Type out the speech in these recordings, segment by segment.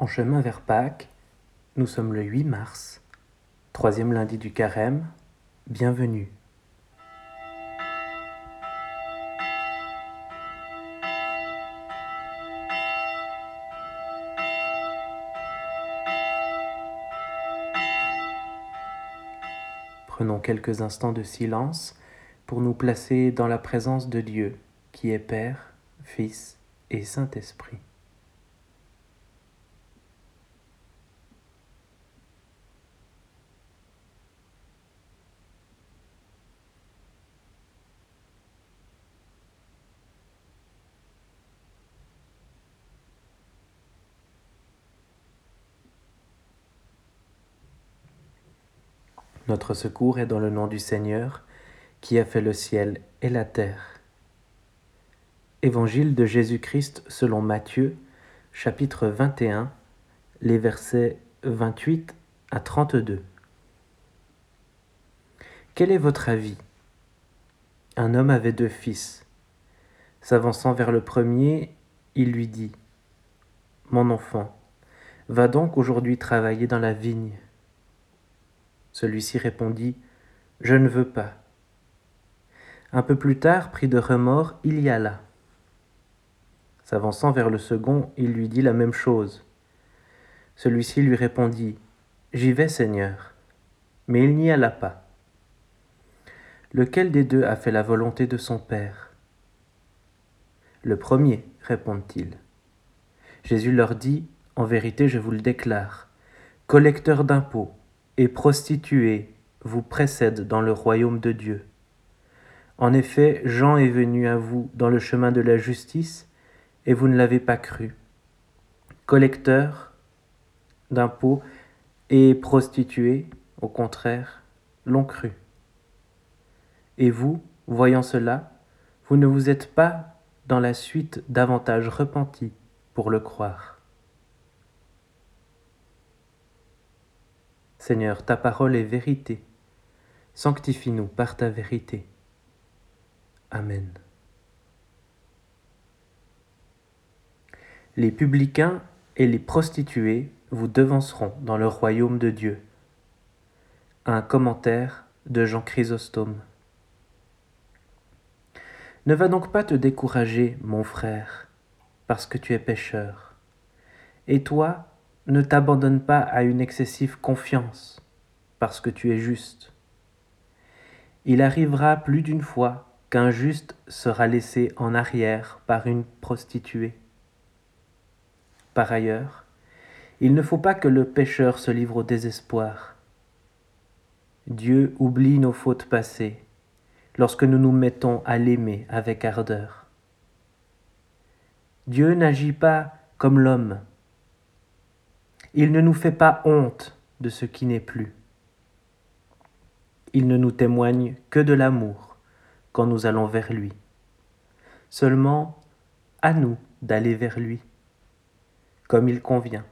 En chemin vers Pâques, nous sommes le 8 mars, troisième lundi du carême. Bienvenue. Prenons quelques instants de silence pour nous placer dans la présence de Dieu, qui est Père, Fils et Saint-Esprit. Notre secours est dans le nom du Seigneur, qui a fait le ciel et la terre. Évangile de Jésus-Christ selon Matthieu, chapitre 21, les versets 28 à 32. Quel est votre avis? Un homme avait deux fils. S'avançant vers le premier, il lui dit, Mon enfant, va donc aujourd'hui travailler dans la vigne. Celui-ci répondit Je ne veux pas. Un peu plus tard, pris de remords, il y alla. S'avançant vers le second, il lui dit la même chose. Celui-ci lui répondit J'y vais, Seigneur. Mais il n'y alla pas. Lequel des deux a fait la volonté de son Père? Le premier, répondent-ils. Jésus leur dit En vérité, je vous le déclare, collecteur d'impôts et prostituées vous précèdent dans le royaume de Dieu. En effet, Jean est venu à vous dans le chemin de la justice, et vous ne l'avez pas cru. Collecteurs d'impôts et prostituées, au contraire, l'ont cru. Et vous, voyant cela, vous ne vous êtes pas dans la suite davantage repenti pour le croire. Seigneur, ta parole est vérité. Sanctifie-nous par ta vérité. Amen. Les publicains et les prostituées vous devanceront dans le royaume de Dieu. Un commentaire de Jean Chrysostome. Ne va donc pas te décourager, mon frère, parce que tu es pécheur. Et toi, ne t'abandonne pas à une excessive confiance parce que tu es juste. Il arrivera plus d'une fois qu'un juste sera laissé en arrière par une prostituée. Par ailleurs, il ne faut pas que le pécheur se livre au désespoir. Dieu oublie nos fautes passées lorsque nous nous mettons à l'aimer avec ardeur. Dieu n'agit pas comme l'homme il ne nous fait pas honte de ce qui n'est plus. Il ne nous témoigne que de l'amour quand nous allons vers lui. Seulement, à nous d'aller vers lui, comme il convient.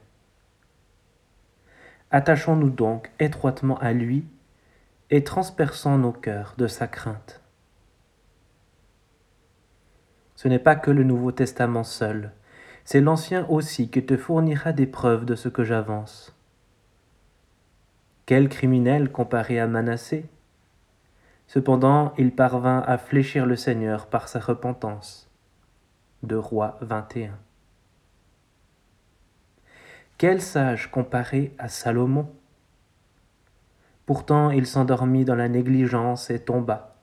Attachons-nous donc étroitement à lui et transperçons nos cœurs de sa crainte. Ce n'est pas que le Nouveau Testament seul c'est l'Ancien aussi qui te fournira des preuves de ce que j'avance. Quel criminel comparé à Manassé? Cependant, il parvint à fléchir le Seigneur par sa repentance. De Roi 21. Quel sage comparé à Salomon? Pourtant il s'endormit dans la négligence et tomba.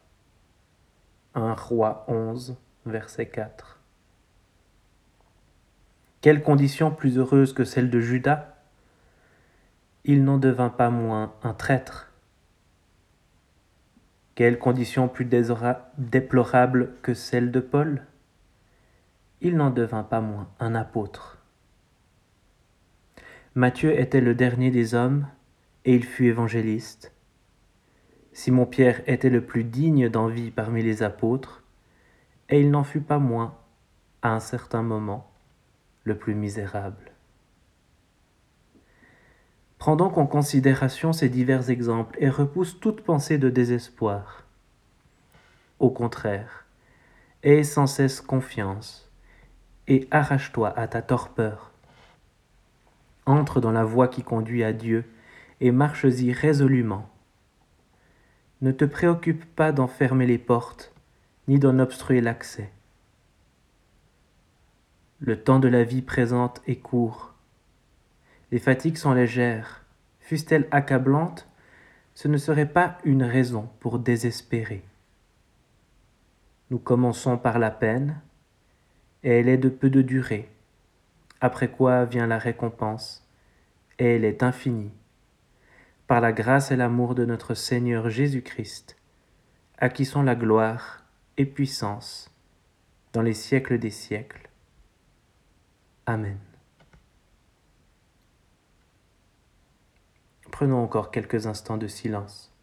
1 Roi 11, verset 4. Quelle condition plus heureuse que celle de Judas Il n'en devint pas moins un traître. Quelle condition plus déplorable que celle de Paul? Il n'en devint pas moins un apôtre. Matthieu était le dernier des hommes et il fut évangéliste. Simon-Pierre était le plus digne d'envie parmi les apôtres, et il n'en fut pas moins, à un certain moment, le plus misérable. Prends donc en considération ces divers exemples et repousse toute pensée de désespoir. Au contraire, aie sans cesse confiance et arrache-toi à ta torpeur. Entre dans la voie qui conduit à Dieu et marches-y résolument. Ne te préoccupe pas d'en fermer les portes, ni d'en obstruer l'accès. Le temps de la vie présente est court. Les fatigues sont légères. Fussent-elles accablantes, ce ne serait pas une raison pour désespérer. Nous commençons par la peine, et elle est de peu de durée, après quoi vient la récompense, et elle est infinie, par la grâce et l'amour de notre Seigneur Jésus-Christ, à qui sont la gloire et puissance dans les siècles des siècles. Amen. Prenons encore quelques instants de silence.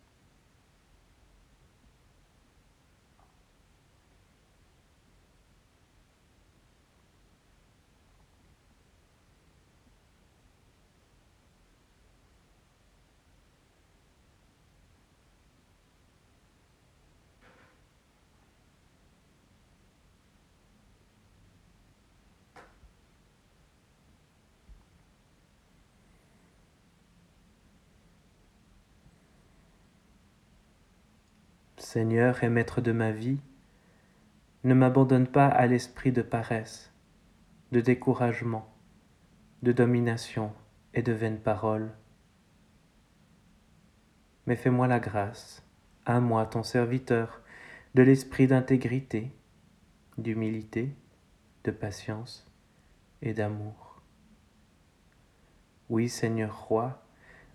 Seigneur et Maître de ma vie, ne m'abandonne pas à l'esprit de paresse, de découragement, de domination et de vaines paroles. Mais fais-moi la grâce, à moi ton serviteur, de l'esprit d'intégrité, d'humilité, de patience et d'amour. Oui, Seigneur roi,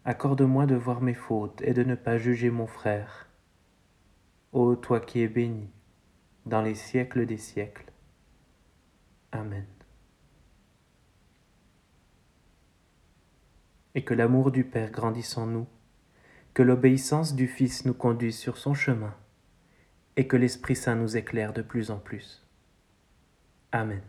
accorde-moi de voir mes fautes et de ne pas juger mon frère ô toi qui es béni dans les siècles des siècles. Amen. Et que l'amour du Père grandisse en nous, que l'obéissance du Fils nous conduise sur son chemin, et que l'Esprit Saint nous éclaire de plus en plus. Amen.